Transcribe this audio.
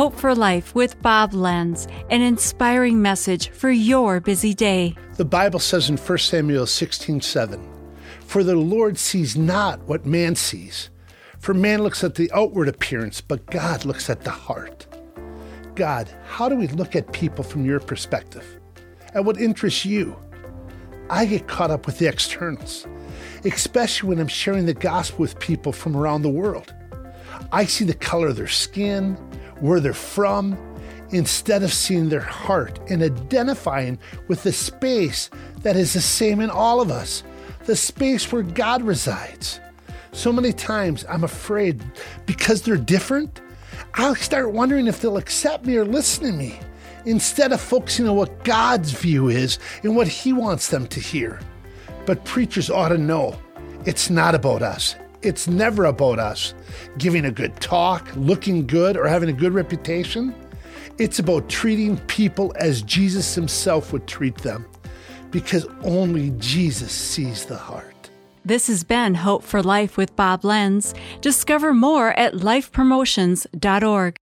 Hope for Life with Bob Lenz, an inspiring message for your busy day. The Bible says in 1 Samuel 16 7, For the Lord sees not what man sees. For man looks at the outward appearance, but God looks at the heart. God, how do we look at people from your perspective? At what interests you? I get caught up with the externals, especially when I'm sharing the gospel with people from around the world. I see the color of their skin, where they're from, instead of seeing their heart and identifying with the space that is the same in all of us, the space where God resides. So many times I'm afraid because they're different, I'll start wondering if they'll accept me or listen to me instead of focusing on what God's view is and what He wants them to hear. But preachers ought to know it's not about us. It's never about us giving a good talk, looking good, or having a good reputation. It's about treating people as Jesus himself would treat them because only Jesus sees the heart. This has been Hope for Life with Bob Lenz. Discover more at lifepromotions.org.